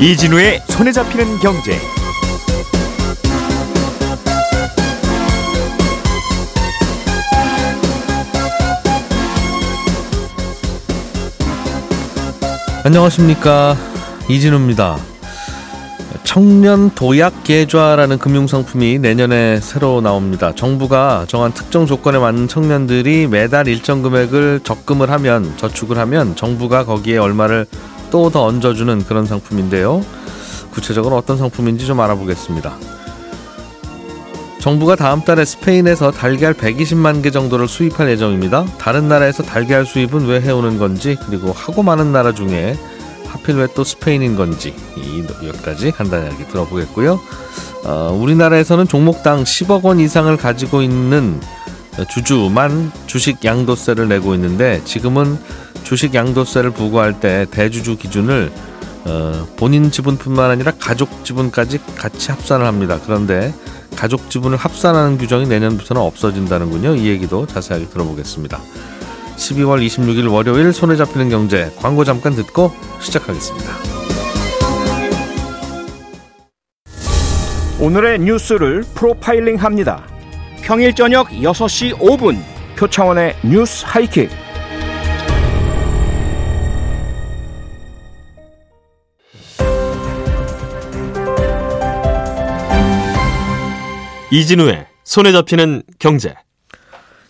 이진우의 손에 잡히는 경제. 안녕하십니까 이진우입니다. 청년 도약 계좌라는 금융 상품이 내년에 새로 나옵니다. 정부가 정한 특정 조건에 맞는 청년들이 매달 일정 금액을 적금을 하면 저축을 하면 정부가 거기에 얼마를 또 더 얹어주는 그런 상품인데요. 구체적으로 어떤 상품인지 좀 알아보겠습니다. 정부가 다음 달에 스페인에서 달걀 120만 개 정도를 수입할 예정입니다. 다른 나라에서 달걀 수입은 왜 해오는 건지 그리고 하고 많은 나라 중에 하필 왜 또 스페인인 건지 이 여기까지 간단하게 들어보겠고요. 어, 우리나라에서는 종목당 10억 원 이상을 가지고 있는 주주만 주식 양도세를 내고 있는데 지금은 주식 양도세를 부과할 때 대주주 기준을 어, 본인 지분뿐만 아니라 가족 지분까지 같이 합산을 합니다. 그런데 가족 지분을 합산하는 규정이 내년부터는 없어진다는군요. 이 얘기도 자세하게 들어보겠습니다. 12월 26일 월요일 손에 잡히는 경제 광고 잠깐 듣고 시작하겠습니다. 오늘의 뉴스를 프로파일링 합니다. 평일 저녁 6시 5분 표창원의 뉴스 하이킥. 이진우의 손에 잡히는 경제.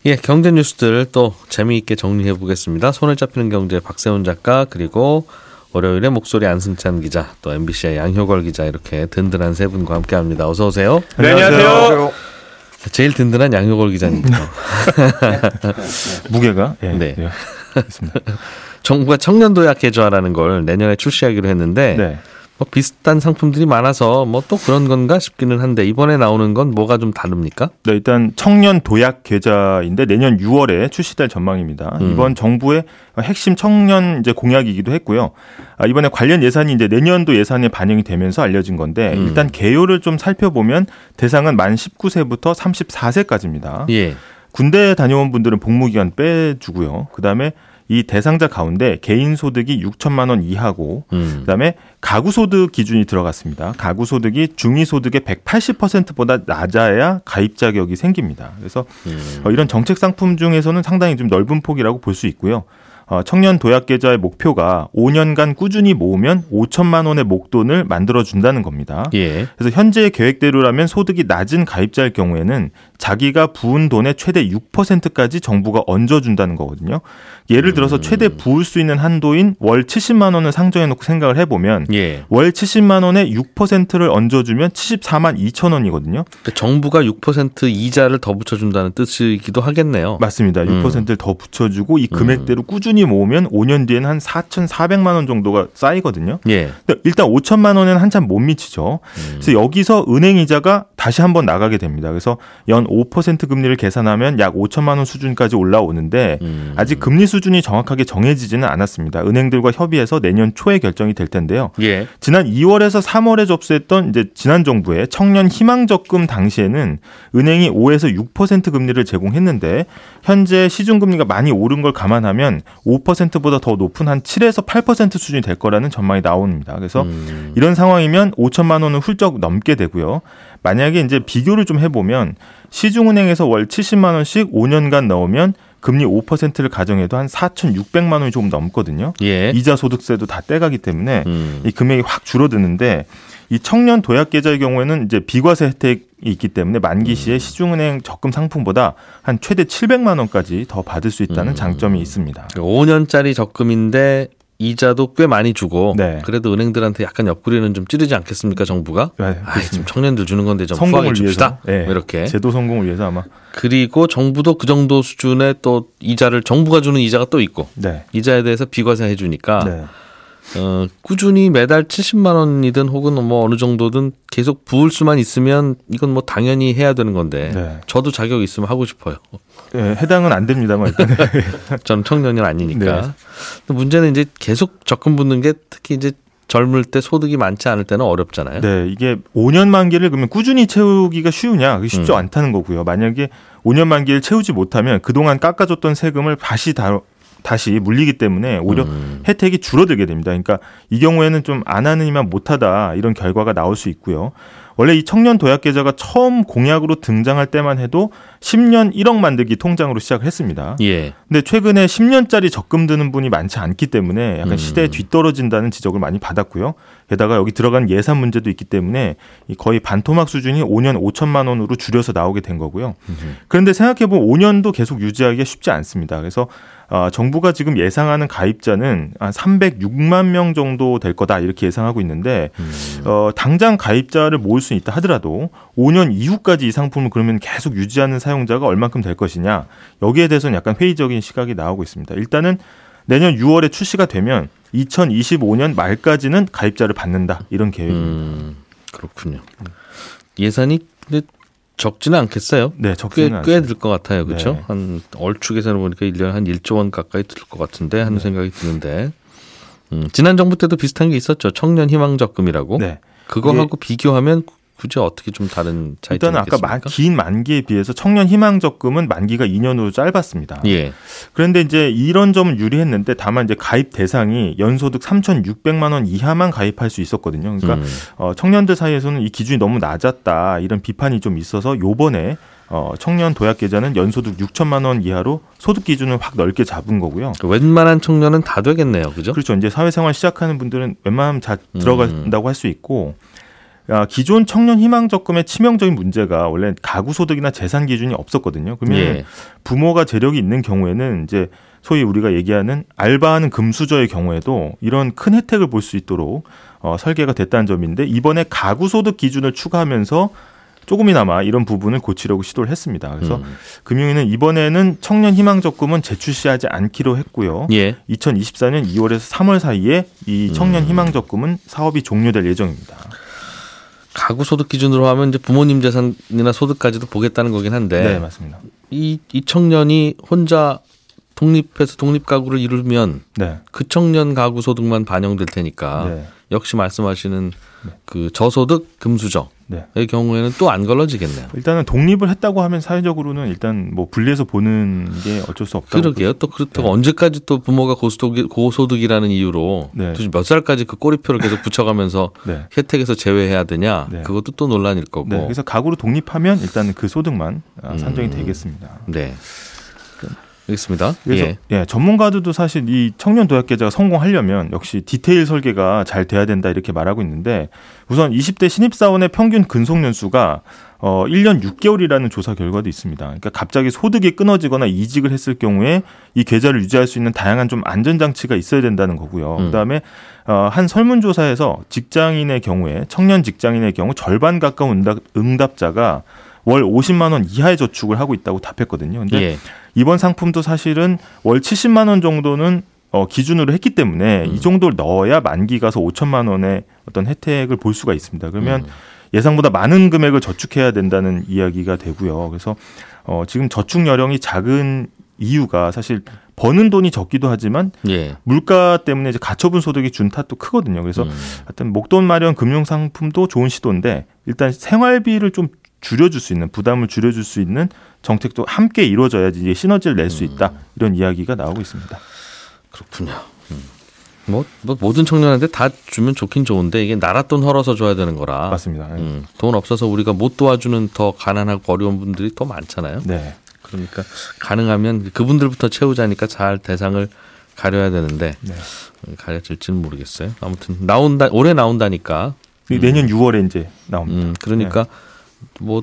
예, 경제 뉴스들 또 재미있게 정리해 보겠습니다. 손에 잡히는 경제 박세훈 작가 그리고 월요일에 목소리 안승찬 기자 또 MBC의 양효걸 기자 이렇게 든든한 세 분과 함께합니다. 어서 오세요. 네, 안녕하세요. 제일 든든한 양효걸 기자님부터. 무게가 예, 네. 네. 알겠습니다. 정부가 청년도약 계좌라는 걸 내년에 출시하기로 했는데 네. 뭐 비슷한 상품들이 많아서 뭐 또 그런 건가 싶기는 한데 이번에 나오는 건 뭐가 좀 다릅니까? 네, 일단 청년 도약 계좌인데 내년 6월에 출시될 전망입니다. 음. 이번 정부의 핵심 청년 이제 공약이기도 했고요. 아, 이번에 관련 예산이 이제 내년도 예산에 반영이 되면서 알려진 건데 음. 일단 개요를 좀 살펴보면 대상은 만 19세부터 34세까지입니다. 예. 군대 다녀온 분들은 복무 기간 빼주고요. 그다음에 이 대상자 가운데 개인 소득이 6천만 원 이하고 음. 그다음에 가구 소득 기준이 들어갔습니다. 가구 소득이 중위 소득의 180%보다 낮아야 가입 자격이 생깁니다. 그래서 음. 어, 이런 정책 상품 중에서는 상당히 좀 넓은 폭이라고 볼 수 있고요. 어, 청년 도약 계좌의 목표가 5년간 꾸준히 모으면 5천만 원의 목돈을 만들어 준다는 겁니다. 예. 그래서 현재의 계획대로라면 소득이 낮은 가입자일 경우에는 자기가 부은 돈의 최대 6%까지 정부가 얹어 준다는 거거든요. 예를 들어서 음. 최대 부을 수 있는 한도인 월 70만 원을 상정해 놓고 생각을 해 보면 예. 월 70만 원에 6%를 얹어 주면 74만 2천 원이거든요. 그 정부가 6% 이자를 더 붙여 준다는 뜻이기도 하겠네요. 맞습니다. 음. 6%를 더 붙여 주고 이 금액대로 꾸준히 모으면 5년 뒤에는 한 4,400만 원 정도가 쌓이거든요. 예. 일단 5천만 원에는 한참 못 미치죠. 음. 그래서 여기서 은행 이자가 다시 한번 나가게 됩니다. 그래서 연 5% 금리를 계산하면 약 5천만 원 수준까지 올라오는데 음. 아직 금리 수준이 정확하게 정해지지는 않았습니다. 은행들과 협의해서 내년 초에 결정이 될 텐데요. 예. 지난 2월에서 3월에 접수했던 이제 지난 정부의 청년 희망 적금 당시에는 은행이 5에서 6% 금리를 제공했는데 현재 시중 금리가 많이 오른 걸 감안하면 5%보다 더 높은 한 7에서 8% 수준이 될 거라는 전망이 나옵니다. 그래서 음. 이런 상황이면 5천만 원은 훌쩍 넘게 되고요. 만약에 이제 비교를 좀 해보면 시중은행에서 월 70만 원씩 5년간 넣으면 금리 5%를 가정해도 한 4,600만 원이 조금 넘거든요. 예. 이자 소득세도 다 떼가기 때문에 음. 이 금액이 확 줄어드는데 이 청년 도약 계좌의 경우에는 이제 비과세 혜택이 있기 때문에 만기 시에 시중은행 적금 상품보다 한 최대 700만 원까지 더 받을 수 있다는 음. 장점이 있습니다. 5년짜리 적금인데 이자도 꽤 많이 주고 네. 그래도 은행들한테 약간 옆구리는 좀 찌르지 않겠습니까 정부가? 네, 그렇습니다. 청년들 주는 건데 좀 성공을 줍시다. 네, 이렇게. 제도 성공을 위해서 아마 그리고 정부도 그 정도 수준의 또 이자를 정부가 주는 이자가 또 있고 네. 이자에 대해서 비과세 해 주니까 네. 어, 꾸준히 매달 70만 원이든 혹은 뭐 어느 정도든 계속 부을 수만 있으면 이건 뭐 당연히 해야 되는 건데 네. 저도 자격 있으면 하고 싶어요. 예, 해당은 안 됩니다만 일단 저는 청년이 아니니까. 네. 문제는 이제 계속 적금 붙는 게 특히 이제 젊을 때 소득이 많지 않을 때는 어렵잖아요. 네, 이게 5년 만기를 그러면 꾸준히 채우기가 쉬우냐? 그게 쉽지 음. 않다는 거고요. 만약에 5년 만기를 채우지 못하면 그동안 깎아줬던 세금을 다시 다 다시 물리기 때문에 오히려 음. 혜택이 줄어들게 됩니다. 그러니까 이 경우에는 좀 안 하느니만 못하다 이런 결과가 나올 수 있고요. 원래 이 청년 도약 계좌가 처음 공약으로 등장할 때만 해도 10년 1억 만들기 통장으로 시작을 했습니다. 예. 근데 최근에 10년짜리 적금 드는 분이 많지 않기 때문에 약간 음. 시대에 뒤떨어진다는 지적을 많이 받았고요. 게다가 여기 들어간 예산 문제도 있기 때문에 이 거의 반토막 수준이 5년 5천만 원으로 줄여서 나오게 된 거고요. 그런데 생각해 보면 5년도 계속 유지하기가 쉽지 않습니다. 그래서 어, 정부가 지금 예상하는 가입자는 한 306만 명 정도 될 거다 이렇게 예상하고 있는데 어, 당장 가입자를 모을 수 있다 하더라도 5년 이후까지 이 상품을 그러면 계속 유지하는 사용자가 얼만큼 될 것이냐 여기에 대해서는 약간 회의적인 시각이 나오고 있습니다. 일단은 내년 6월에 출시가 되면 2025년 말까지는 가입자를 받는다 이런 계획입니다. 음, 그렇군요. 예산이 근데 적지는 않겠어요. 네, 적지는 꽤꽤 않습니다. 들것 같아요. 그렇죠? 네. 한 얼추 계산을 보니까 1년에 한 1조 원 가까이 들 것 같은데 하는 네. 생각이 드는데. 음, 지난 정부 때도 비슷한 게 있었죠. 청년 희망 적금이라고. 네. 그거하고 비교하면 굳이 어떻게 좀 다른 차이점이 일단은 아까 만-? 긴 만기에 비해서 청년 희망 적금은 만기가 2년으로 짧았습니다. 예. 그런데 이제 이런 점은 유리했는데 다만 이제 가입 대상이 연소득 3,600만 원 이하만 가입할 수 있었거든요. 그러니까 음. 어, 청년들 사이에서는 이 기준이 너무 낮았다 이런 비판이 좀 있어서 요번에 어, 청년 도약 계좌는 연소득 6천만 원 이하로 소득 기준을 확 넓게 잡은 거고요. 웬만한 청년은 다 되겠네요. 그죠? 그렇죠. 이제 사회생활 시작하는 분들은 웬만하면 다 음. 들어간다고 할수 있고 아, 기존 청년 희망 적금의 치명적인 문제가 원래 가구 소득이나 재산 기준이 없었거든요. 그러면 예. 부모가 재력이 있는 경우에는 이제 소위 우리가 얘기하는 알바하는 금수저의 경우에도 이런 큰 혜택을 볼 수 있도록 어, 설계가 됐다는 점인데 이번에 가구 소득 기준을 추가하면서 조금이나마 이런 부분을 고치려고 시도를 했습니다. 그래서 음. 금융위는 이번에는 청년 희망 적금은 재출시하지 않기로 했고요. 예. 2024년 2월에서 3월 사이에 이 청년 희망 적금은 사업이 종료될 예정입니다. 가구 소득 기준으로 하면 이제 부모님 재산이나 소득까지도 보겠다는 거긴 한데 네, 맞습니다. 이, 이 청년이 혼자 독립해서 독립 가구를 이루면 네. 그 청년 가구 소득만 반영될 테니까 네. 역시 말씀하시는 그 저소득 금수저의 네. 경우에는 또 안 걸러지겠네요. 일단은 독립을 했다고 하면 사회적으로는 일단 뭐 분리해서 보는 게 어쩔 수 없다고 그러게요. 또 그렇다고 언제까지 또 부모가 고소득, 고소득이라는 이유로 네. 몇 살까지 그 꼬리표를 계속 붙여가면서 네. 혜택에서 제외해야 되냐? 네. 그것도 또 논란일 거고. 네. 그래서 가구로 독립하면 일단 그 소득만 아, 음. 산정이 되겠습니다. 네. 알겠습니다. 그래서 예. 예. 전문가들도 사실 이 청년 도약 계좌가 성공하려면 역시 디테일 설계가 잘 돼야 된다 이렇게 말하고 있는데 우선 20대 신입사원의 평균 근속 연수가 어 1년 6개월이라는 조사 결과도 있습니다. 그러니까 갑자기 소득이 끊어지거나 이직을 했을 경우에 이 계좌를 유지할 수 있는 다양한 좀 안전 장치가 있어야 된다는 거고요. 음. 그다음에 어한 설문 조사에서 직장인의 경우에 청년 직장인의 경우 절반 가까운 응답, 응답자가 월 50만 원 이하의 저축을 하고 있다고 답했거든요. 근데 예. 이번 상품도 사실은 월 70만 원 정도는 어, 기준으로 했기 때문에 음. 이 정도를 넣어야 만기 가서 5천만 원의 어떤 혜택을 볼 수가 있습니다. 그러면 음. 예상보다 많은 금액을 저축해야 된다는 이야기가 되고요. 그래서 어, 지금 저축 여력이 작은 이유가 사실 버는 돈이 적기도 하지만 예. 물가 때문에 이제 가처분 소득이 준 탓도 크거든요. 그래서 음. 하여튼 목돈 마련 금융 상품도 좋은 시도인데 일단 생활비를 좀 줄여줄 수 있는 부담을 줄여줄 수 있는 정책도 함께 이루어져야지 이제 시너지를 낼 수 있다 이런 이야기가 나오고 있습니다. 그렇군요. 음. 뭐, 뭐 모든 청년한테 다 주면 좋긴 좋은데 이게 나라 돈 헐어서 줘야 되는 거라. 맞습니다. 음, 돈 없어서 우리가 못 도와주는 더 가난하고 어려운 분들이 더 많잖아요. 네, 그러니까 가능하면 그분들부터 채우자니까 잘 대상을 가려야 되는데 네. 가려질지는 모르겠어요. 아무튼 나온다 올해 나온다니까. 그리고 내년 6월에 이제 나옵니다. 음, 그러니까 뭐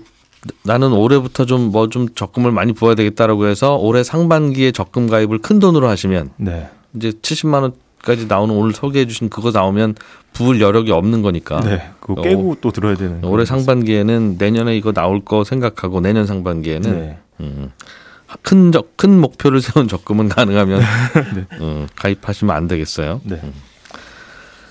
나는 올해부터 좀뭐 좀 적금을 많이 부어야 되겠다라고 해서 올해 상반기에 적금 가입을 큰 돈으로 하시면 네, 이제 70만 원까지 나오는 오늘 소개해 주신 그거 나오면 부을 여력이 없는 거니까. 네, 그거 깨고 또 들어야 되는. 올해 상반기에는 내년에 이거 나올 거 생각하고 내년 상반기에는 네, 음, 큰, 적, 큰 목표를 세운 적금은 가능하면 네. 음, 가입하시면 안 되겠어요. 네.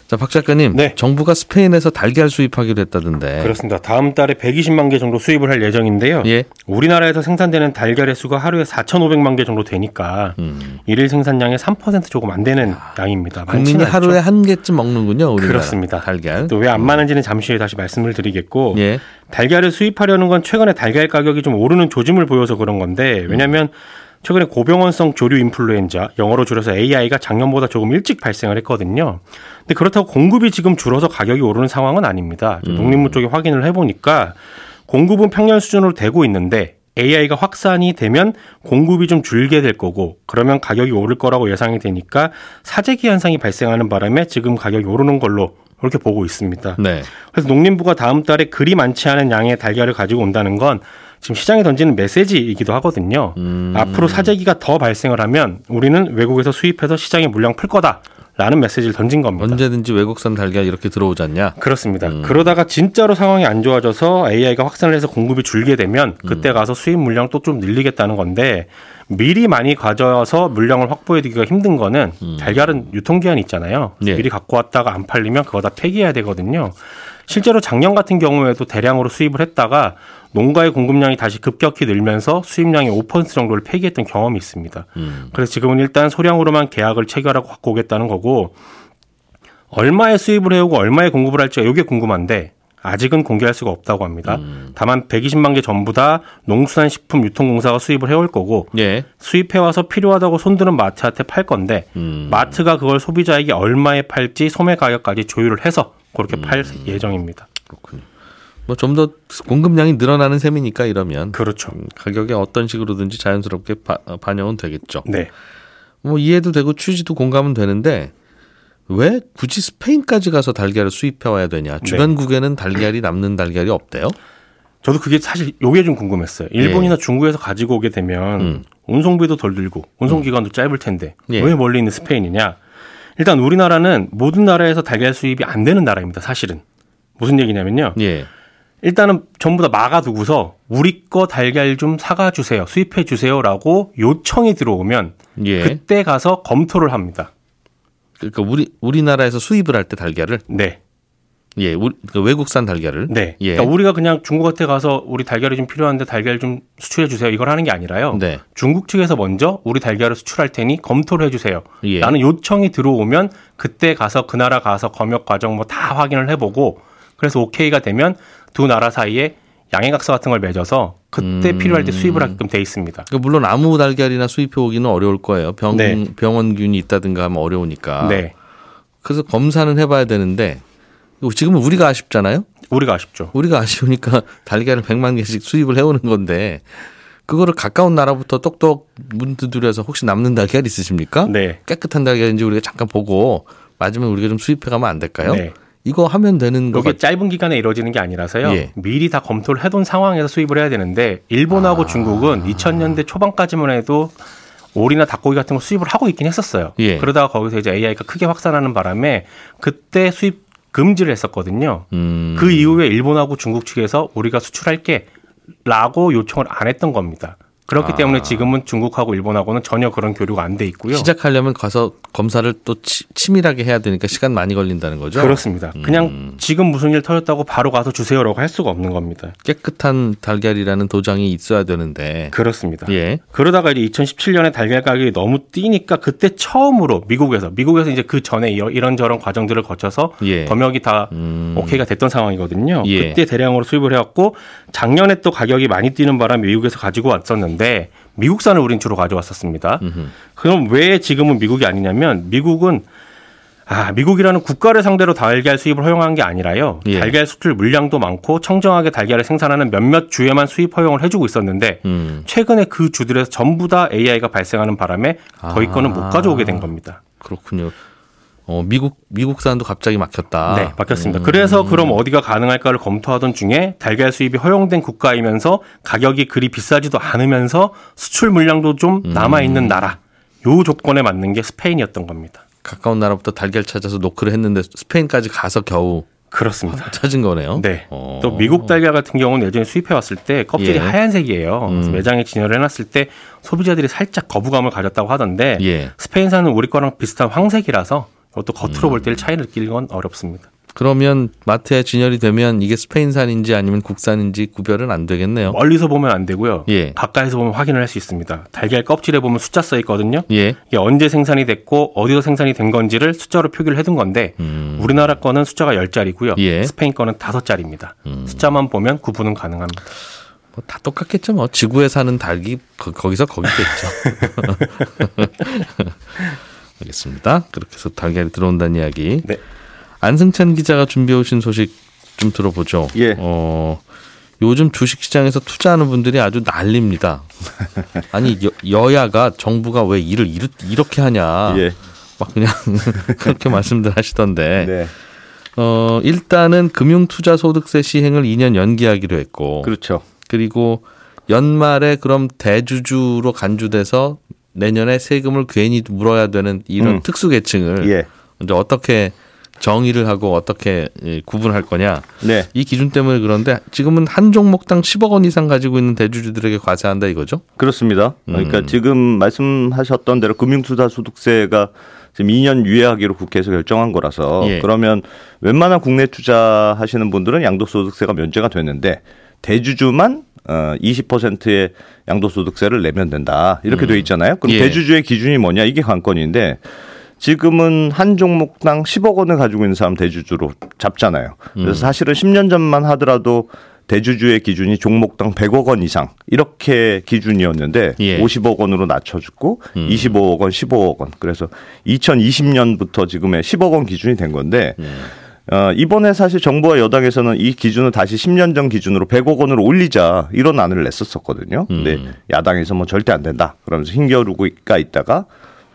자, 박 작가님. 네. 정부가 스페인에서 달걀 수입하기로 했다던데. 그렇습니다. 다음 달에 120만 개 정도 수입을 할 예정인데요. 예. 우리나라에서 생산되는 달걀의 수가 하루에 4,500만 개 정도 되니까 음. 일일 생산량의 3% 조금 안 되는 양입니다. 국민이 않죠. 하루에 한 개쯤 먹는군요. 우리나라. 그렇습니다. 달걀. 또 왜 안 많은지는 잠시 후에 다시 말씀을 드리겠고 예. 달걀을 수입하려는 건 최근에 달걀 가격이 좀 오르는 조짐을 보여서 그런 건데 왜냐하면 최근에 고병원성 조류 인플루엔자, 영어로 줄여서 AI가 작년보다 조금 일찍 발생을 했거든요. 근데 그렇다고 공급이 지금 줄어서 가격이 오르는 상황은 아닙니다. 농림부 쪽에 확인을 해보니까 공급은 평년 수준으로 되고 있는데 AI가 확산이 되면 공급이 좀 줄게 될 거고 그러면 가격이 오를 거라고 예상이 되니까 사재기 현상이 발생하는 바람에 지금 가격이 오르는 걸로 그렇게 보고 있습니다. 네. 그래서 농림부가 다음 달에 그리 많지 않은 양의 달걀을 가지고 온다는 건 지금 시장에 던지는 메시지이기도 하거든요. 음. 앞으로 사재기가 더 발생을 하면 우리는 외국에서 수입해서 시장에 물량 풀 거다 라는 메시지를 던진 겁니다. 언제든지 외국산 달걀 이렇게 들어오지 않냐? 그렇습니다. 그러다가 진짜로 상황이 안 좋아져서 AI가 확산을 해서 공급이 줄게 되면 음. 그때 가서 수입 물량 또좀 늘리겠다는 건데 미리 많이 가져와서 물량을 확보해두기가 힘든 거는 달걀은 유통기한이 있잖아요. 음. 예. 미리 갖고 왔다가 안 팔리면 그거 다 폐기해야 되거든요. 실제로 작년 같은 경우에도 대량으로 수입을 했다가 농가의 공급량이 다시 급격히 늘면서 수입량의 5% 정도를 폐기했던 경험이 있습니다. 음. 그래서 지금은 일단 소량으로만 계약을 체결하고 갖고 오겠다는 거고 얼마의 수입을 해오고 얼마의 공급을 할지가 이게 궁금한데 아직은 공개할 수가 없다고 합니다. 다만 120만 개 전부 다 농수산식품 유통공사가 수입을 해올 거고 예. 수입해와서 필요하다고 손드는 마트한테 팔 건데 음. 마트가 그걸 소비자에게 얼마에 팔지 소매 가격까지 조율을 해서 그렇게 팔 예정입니다. 그렇군요. 뭐 좀 더 공급량이 늘어나는 셈이니까 이러면 그렇죠. 음, 가격에 어떤 식으로든지 자연스럽게 바, 어, 반영은 되겠죠. 네. 뭐 이해도 되고 취지도 공감은 되는데 왜 굳이 스페인까지 가서 달걀을 수입해 와야 되냐? 주변국에는 달걀이 남는 달걀이 없대요. 저도 그게 사실 요게 좀 궁금했어요. 일본이나 중국에서 가지고 오게 되면 예. 음. 운송비도 덜 들고 운송 기간도 짧을 텐데 예. 왜 멀리 있는 스페인이냐? 일단 우리나라는 모든 나라에서 달걀 수입이 안 되는 나라입니다. 사실은 무슨 얘기냐면요. 예. 일단은 전부 다 막아두고서 우리 거 달걀 좀 사가 주세요, 수입해 주세요라고 요청이 들어오면 예. 그때 가서 검토를 합니다. 그러니까 우리 우리나라에서 수입을 할 때 달걀을 네, 예, 우리, 그 외국산 달걀을 네. 예. 그러니까 우리가 그냥 중국한테 가서 우리 달걀이 좀 필요한데 달걀 좀 수출해 주세요 이걸 하는 게 아니라요. 네. 중국 측에서 먼저 우리 달걀을 수출할 테니 검토를 해 주세요. 예. 라는 요청이 들어오면 그때 가서 그 나라 가서 검역 과정 뭐 다 확인을 해보고 그래서 오케이가 되면 두 나라 사이에 양해각서 같은 걸 맺어서 그때 음. 필요할 때 수입을 하게끔 돼 있습니다. 그 물론 아무 달걀이나 수입해 오기는 어려울 거예요. 병 네. 병원균이 있다든가 하면 어려우니까. 네. 그래서 검사는 해봐야 되는데 지금은 우리가 아쉽잖아요. 우리가 아쉽죠. 우리가 아쉬우니까 달걀을 100만 개씩 수입을 해오는 건데 그거를 가까운 나라부터 똑똑 문 두드려서 혹시 남는 달걀 있으십니까? 네. 깨끗한 달걀인지 우리가 잠깐 보고 맞으면 우리가 좀 수입해 가면 안 될까요? 네. 이거 하면 되는 거 이게 같... 짧은 기간에 이루어지는 게 아니라서요. 예. 미리 다 검토를 해둔 상황에서 수입을 해야 되는데 일본하고 아. 중국은 2000년대 초반까지만 해도 오리나 닭고기 같은 거 수입을 하고 있긴 했었어요. 예. 그러다가 거기서 이제 AI가 크게 확산하는 바람에 그때 수입 금지를 했었거든요. 음, 그 이후에 일본하고 중국 측에서 우리가 수출할게 라고 요청을 안 했던 겁니다. 그렇기 아. 때문에 지금은 중국하고 일본하고는 전혀 그런 교류가 안 돼 있고요. 시작하려면 가서 검사를 또 치, 치밀하게 해야 되니까 시간 많이 걸린다는 거죠. 그렇습니다. 그냥 지금 무슨 일 터졌다고 바로 가서 주세요라고 할 수가 없는 겁니다. 깨끗한 달걀이라는 도장이 있어야 되는데. 그렇습니다. 예. 그러다가 이제 2017년에 달걀 가격이 너무 뛰니까 그때 처음으로 미국에서 미국에서 이제 그 전에 이- 이런저런 과정들을 거쳐서 예. 검역이 다 음. 오케이가 됐던 상황이거든요. 예. 그때 대량으로 수입을 해왔고 작년에 또 가격이 많이 뛰는 바람에 미국에서 가지고 왔었는데 미국산을 우린 주로 가져왔었습니다. 음흠. 그럼 왜 지금은 미국이 아니냐면 미국은 아, 미국이라는 국가를 상대로 달걀 수입을 허용한 게 아니라요. 예. 달걀 수출 물량도 많고 청정하게 달걀을 생산하는 몇몇 주에만 수입 허용을 해주고 있었는데 음. 최근에 그 주들에서 전부 다 AI가 발생하는 바람에 거의 아. 거는 못 가져오게 된 겁니다. 그렇군요. 어, 미국 미국산도 갑자기 막혔다. 네, 바뀌었습니다. 그래서 그럼 어디가 가능할까를 검토하던 중에 달걀 수입이 허용된 국가이면서 가격이 그리 비싸지도 않으면서 수출 물량도 좀 남아 있는 나라. 요 조건에 맞는 게 스페인이었던 겁니다. 가까운 나라부터 달걀 찾아서 노크를 했는데 스페인까지 가서 겨우 그렇습니다. 찾은 거네요. 네. 어. 또 미국 달걀 같은 경우는 예전에 수입해 왔을 때 껍질이 예. 하얀색이에요. 음. 매장에 진열을 해놨을 때 소비자들이 살짝 거부감을 가졌다고 하던데 예. 스페인산은 우리 거랑 비슷한 황색이라서 이것도 겉으로 음. 볼때 차이를 느끼는 건 어렵습니다. 그러면 마트에 진열이 되면 이게 스페인산인지 아니면 국산인지 구별은 안 되겠네요. 멀리서 보면 안 되고요. 예. 가까이서 보면 확인을 할 수 있습니다. 달걀 껍질에 보면 숫자 써 있거든요. 예. 이게 언제 생산이 됐고 어디서 생산이 된 건지를 숫자로 표기를 해둔 건데 음. 우리나라 거는 숫자가 10자리고요. 예. 음. 스페인 거는 5자리입니다. 숫자만 보면 구분은 가능합니다. 뭐 다 똑같겠죠. 뭐 지구에 사는 닭이 거, 거기서 거기겠죠. 알겠습니다. 그렇게 해서 달걀이 들어온다는 이야기. 네. 안승찬 기자가 준비해 오신 소식 좀 들어보죠. 예. 어, 요즘 주식 시장에서 투자하는 분들이 아주 난립니다. 아니 여, 야가 정부가 왜 일을 이르, 이렇게 하냐. 예. 막 그냥 그렇게 말씀들 하시던데. 네. 어, 일단은 금융투자소득세 시행을 2년 연기하기로 했고. 그렇죠. 그리고 연말에 그럼 대주주로 간주돼서 내년에 세금을 괜히 물어야 되는 이런 음. 특수 계층을 예. 이제 어떻게 정의를 하고 어떻게 예, 구분할 거냐. 네. 이 기준 때문에 그런데 지금은 한 종목당 10억 원 이상 가지고 있는 대주주들에게 과세한다 이거죠? 그렇습니다. 그러니까 음. 지금 말씀하셨던 대로 금융투자 소득세가 지금 2년 유예하기로 국회에서 결정한 거라서 예. 그러면 웬만한 국내 투자하시는 분들은 양도소득세가 면제가 되는데 대주주만 어 20%의 양도소득세를 내면 된다 이렇게 돼 있잖아요. 그럼 예. 대주주의 기준이 뭐냐 이게 관건인데 지금은 한 종목당 10억 원을 가지고 있는 사람 대주주로 잡잖아요. 그래서 사실은 10년 전만 하더라도 대주주의 기준이 종목당 100억 원 이상 이렇게 기준이었는데 예. 50억 원으로 낮춰주고 25억 원, 15억 원. 그래서 2020년부터 지금의 10억 원 기준이 된 건데 어, 이번에 사실 정부와 여당에서는 이 기준을 다시 10년 전 기준으로 100억 원으로 올리자 이런 안을 냈었었거든요. 근데 야당에서 뭐 절대 안 된다. 그러면서 힘겨루고가 있다가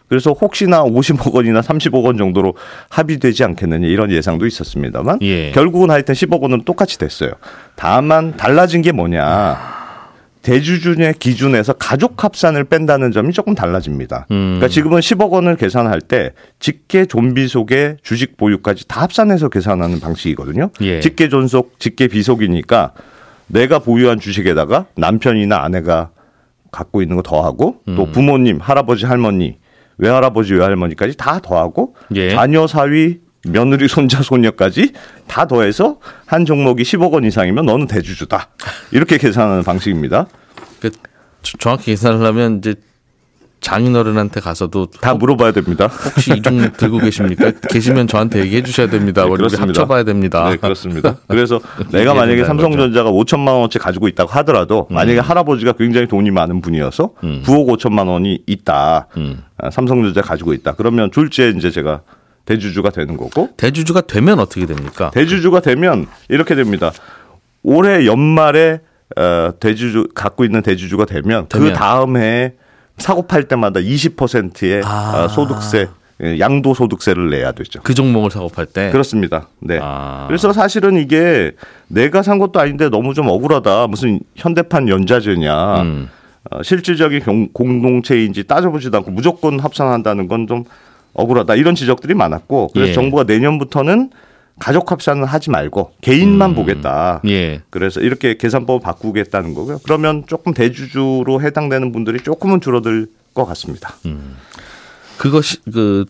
그래서 혹시나 50억 원이나 30억 원 정도로 합의되지 않겠느냐 이런 예상도 있었습니다만 예. 결국은 하여튼 10억 원은 똑같이 됐어요. 다만 달라진 게 뭐냐. 대주주의 기준에서 가족 합산을 뺀다는 점이 조금 달라집니다. 음. 그러니까 지금은 10억 원을 계산할 때 직계 존비 속에 주식 보유까지 다 합산해서 계산하는 방식이거든요. 예. 직계 존속, 직계 비속이니까 내가 보유한 주식에다가 남편이나 아내가 갖고 있는 거 더하고 또 음. 부모님, 할아버지, 할머니, 외할아버지, 외할머니까지 다 더하고 예. 자녀, 사위, 며느리, 손자, 손녀까지 다 더해서 한 종목이 10억 원 이상이면 너는 대주주다. 이렇게 계산하는 방식입니다. 그 저- 정확히 계산을 하면 이제 장인어른한테 가서도 다 물어봐야 됩니다. 혹시 이 종목 들고 계십니까? 계시면 저한테 얘기해 주셔야 됩니다. 네, 그렇습니다. 합쳐봐야 됩니다. 네, 그렇습니다. 그래서 내가 만약에 된다는 삼성전자가 5천만 원어치 가지고 있다고 하더라도 만약에 할아버지가 굉장히 돈이 많은 분이어서 9억 5천만 원이 있다. 음. 아, 삼성전자 가지고 있다. 그러면 둘째 이제 제가 대주주가 되는 거고 대주주가 되면 어떻게 됩니까? 대주주가 되면 이렇게 됩니다. 올해 연말에 어, 대주주 갖고 있는 대주주가 되면, 되면. 그 다음 해에 사고 팔 때마다 20%의 아. 어, 소득세, 예, 양도 소득세를 내야 되죠. 그 종목을 사고 팔 때. 그렇습니다. 네. 아. 그래서 사실은 이게 내가 산 것도 아닌데 너무 좀 억울하다. 무슨 현대판 연자제냐. 음. 어, 실질적인 공- 공동체인지 따져보지도 않고 무조건 합산한다는 건 좀 억울하다. 이런 지적들이 많았고 그래서 예. 정부가 내년부터는 가족 합산은 하지 말고 개인만 보겠다. 예. 그래서 이렇게 계산법을 바꾸겠다는 거고요. 그러면 조금 대주주로 해당되는 분들이 조금은 줄어들 것 같습니다. 그것이 그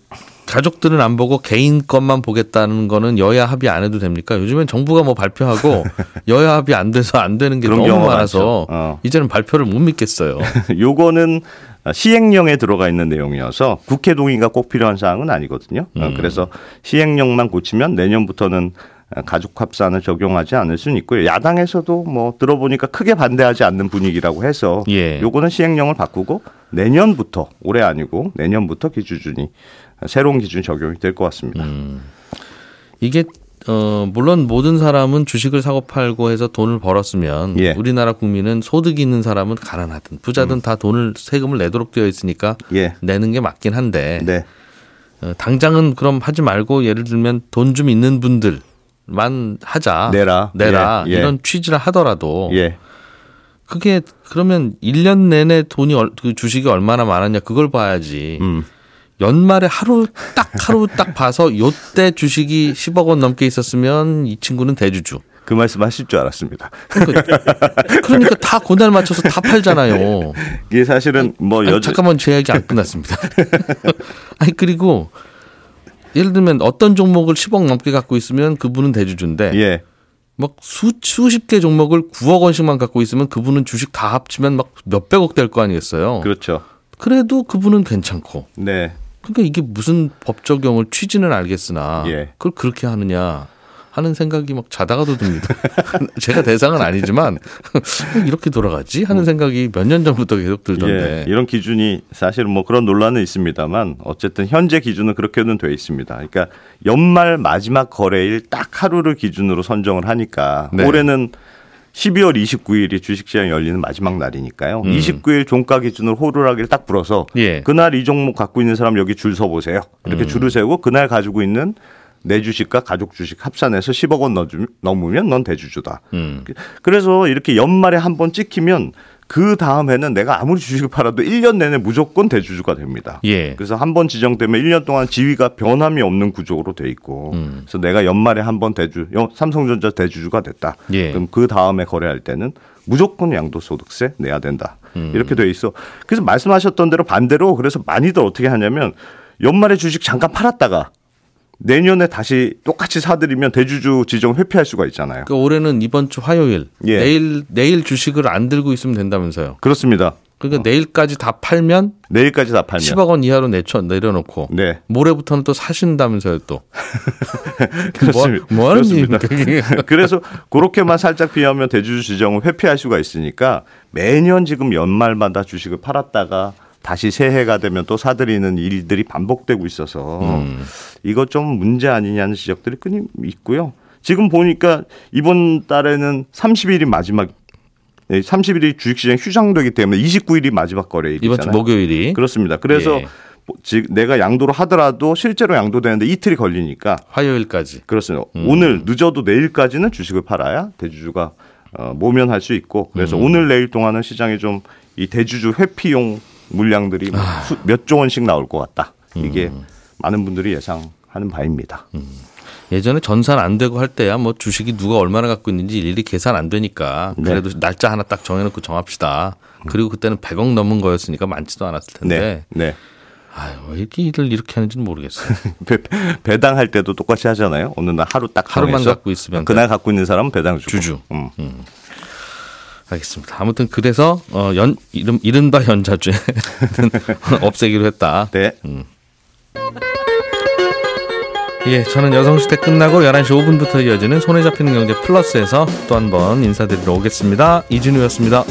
가족들은 안 보고 개인 것만 보겠다는 거는 여야 합의 안 해도 됩니까? 요즘엔 정부가 뭐 발표하고 여야 합의 안 돼서 안 되는 게 너무 많아서. 어. 이제는 발표를 못 믿겠어요. 요거는 시행령에 들어가 있는 내용이어서 국회 동의가 꼭 필요한 사항은 아니거든요. 어, 음. 그래서 시행령만 고치면 내년부터는 가족 합산을 적용하지 않을 수는 있고요. 야당에서도 뭐 들어보니까 크게 반대하지 않는 분위기라고 해서 예. 요거는 시행령을 바꾸고 내년부터 올해 아니고 내년부터 기준이 새로운 기준 적용이 될 것 같습니다. 음. 이게 어 물론 모든 사람은 주식을 사고 팔고 해서 돈을 벌었으면 예. 우리나라 국민은 소득이 있는 사람은 가난하든 부자든 음. 다 돈을 세금을 내도록 되어 있으니까 예. 내는 게 맞긴 한데 네. 어, 당장은 그럼 하지 말고 예를 들면 돈 좀 있는 분들만 하자 내라. 내라 예, 예. 이런 취지를 하더라도 예. 그게 그러면 1년 내내 돈이 얼- 그 주식이 얼마나 많았냐 그걸 봐야지. 음. 연말에 하루 딱 하루 딱 봐서 요때 주식이 10억 원 넘게 있었으면 이 친구는 대주주. 그 말씀 하실 줄 알았습니다. 그러니까, 그러니까 다 그날 맞춰서 다 팔잖아요. 이게 사실은 뭐 아니, 여자 잠깐만 제 얘기 안 끝났습니다. 아니 그리고 예를 들면 어떤 종목을 10억 넘게 갖고 있으면 그분은 대주주인데 예. 막 수, 수십 개 종목을 9억 원씩만 갖고 있으면 그분은 주식 다 합치면 막 몇백억 될 거 아니겠어요. 그렇죠. 그래도 그분은 괜찮고. 네. 그러니까 이게 무슨 법 적용을 취지는 알겠으나 예. 그걸 그렇게 하느냐. 하는 생각이 막 자다가도 듭니다. 제가 대상은 아니지만 이렇게 돌아가지 하는 생각이 몇 년 전부터 계속 들던데. 예, 이런 기준이 사실은 뭐 그런 논란은 있습니다만 어쨌든 현재 기준은 그렇게는 돼 있습니다. 그러니까 연말 마지막 거래일 딱 하루를 기준으로 선정을 하니까 네. 올해는 12월 29일이 주식시장 열리는 마지막 날이니까요. 29일 종가 기준으로 호루라기를 딱 불어서 음. 예. 그날 이 종목 갖고 있는 사람 여기 줄 서 보세요. 음. 이렇게 줄을 세우고 그날 가지고 있는 내 주식과 가족 주식 합산해서 10억 원 넘으면 넌 대주주다. 음. 그래서 이렇게 연말에 한 번 찍히면 그 다음에는 내가 아무리 주식을 팔아도 1년 내내 무조건 대주주가 됩니다. 예. 그래서 한 번 지정되면 1년 동안 지위가 변함이 없는 구조로 돼 있고 음. 그래서 내가 연말에 한 번 대주 여- 삼성전자 대주주가 됐다. 예. 그럼 그 다음에 거래할 때는 무조건 양도소득세 내야 된다. 음. 이렇게 돼 있어. 그래서 말씀하셨던 대로 반대로 그래서 많이들 어떻게 하냐면 연말에 주식 잠깐 팔았다가 내년에 다시 똑같이 사들이면 대주주 지정 회피할 수가 있잖아요. 그러니까 올해는 이번 주 화요일 예. 내일 내일 주식을 안 들고 있으면 된다면서요. 그렇습니다. 그러니까 내일까지 다 팔면 내일까지 다 팔면 10억 원 이하로 내쳐 내려놓고 네. 모레부터는 또 사신다면서요 또. 그렇습니다. 뭐, 뭐 하는 그렇습니다. 그래서 그렇게만 살짝 비하면 대주주 지정을 회피할 수가 있으니까 매년 지금 연말마다 주식을 팔았다가 다시 새해가 되면 또 사들이는 일들이 반복되고 있어서 음. 이거 좀 문제 아니냐는 지적들이 끊임 있고요. 지금 보니까 이번 달에는 30일이 마지막 네, 30일이 주식시장 휴장되기 때문에 29일이 마지막 거래일이잖아요. 이번 주 목요일이 그렇습니다. 그래서 예. 뭐 지- 내가 양도를 하더라도 실제로 양도되는데 이틀이 걸리니까 화요일까지. 그렇습니다. 음. 오늘 늦어도 내일까지는 주식을 팔아야 대주주가 어, 모면할 수 있고 그래서 음. 오늘 내일 동안은 시장에 좀이 대주주 회피용 물량들이 뭐 아. 수- 몇조 원씩 나올 것 같다. 이게 음. 많은 분들이 예상하는 바입니다. 예전에 전산 안 되고 할 때야 뭐 주식이 누가 얼마나 갖고 있는지 일일이 계산 안 되니까 네. 그래도 날짜 하나 딱 정해놓고 정합시다. 그리고 그때는 100억 넘은 거였으니까 많지도 않았을 텐데. 네, 네. 아유 왜 이렇게 일을 이렇게 하는지는 모르겠어요. 배, 배당할 때도 똑같이 하잖아요. 어느 날 하루 딱 하루만 정해서 갖고 있으면 그날 갖고 있는 사람은 배당 주고. 주주. 음. 알겠습니다. 아무튼 그래서 어, 연 이름 이른바 연자죄 없애기로 했다. 네. 예, 저는 여성시대 끝나고 11시 5분부터 이어지는 손에 잡히는 경제 플러스에서 또 한 번 인사드리러 오겠습니다. 이진우였습니다.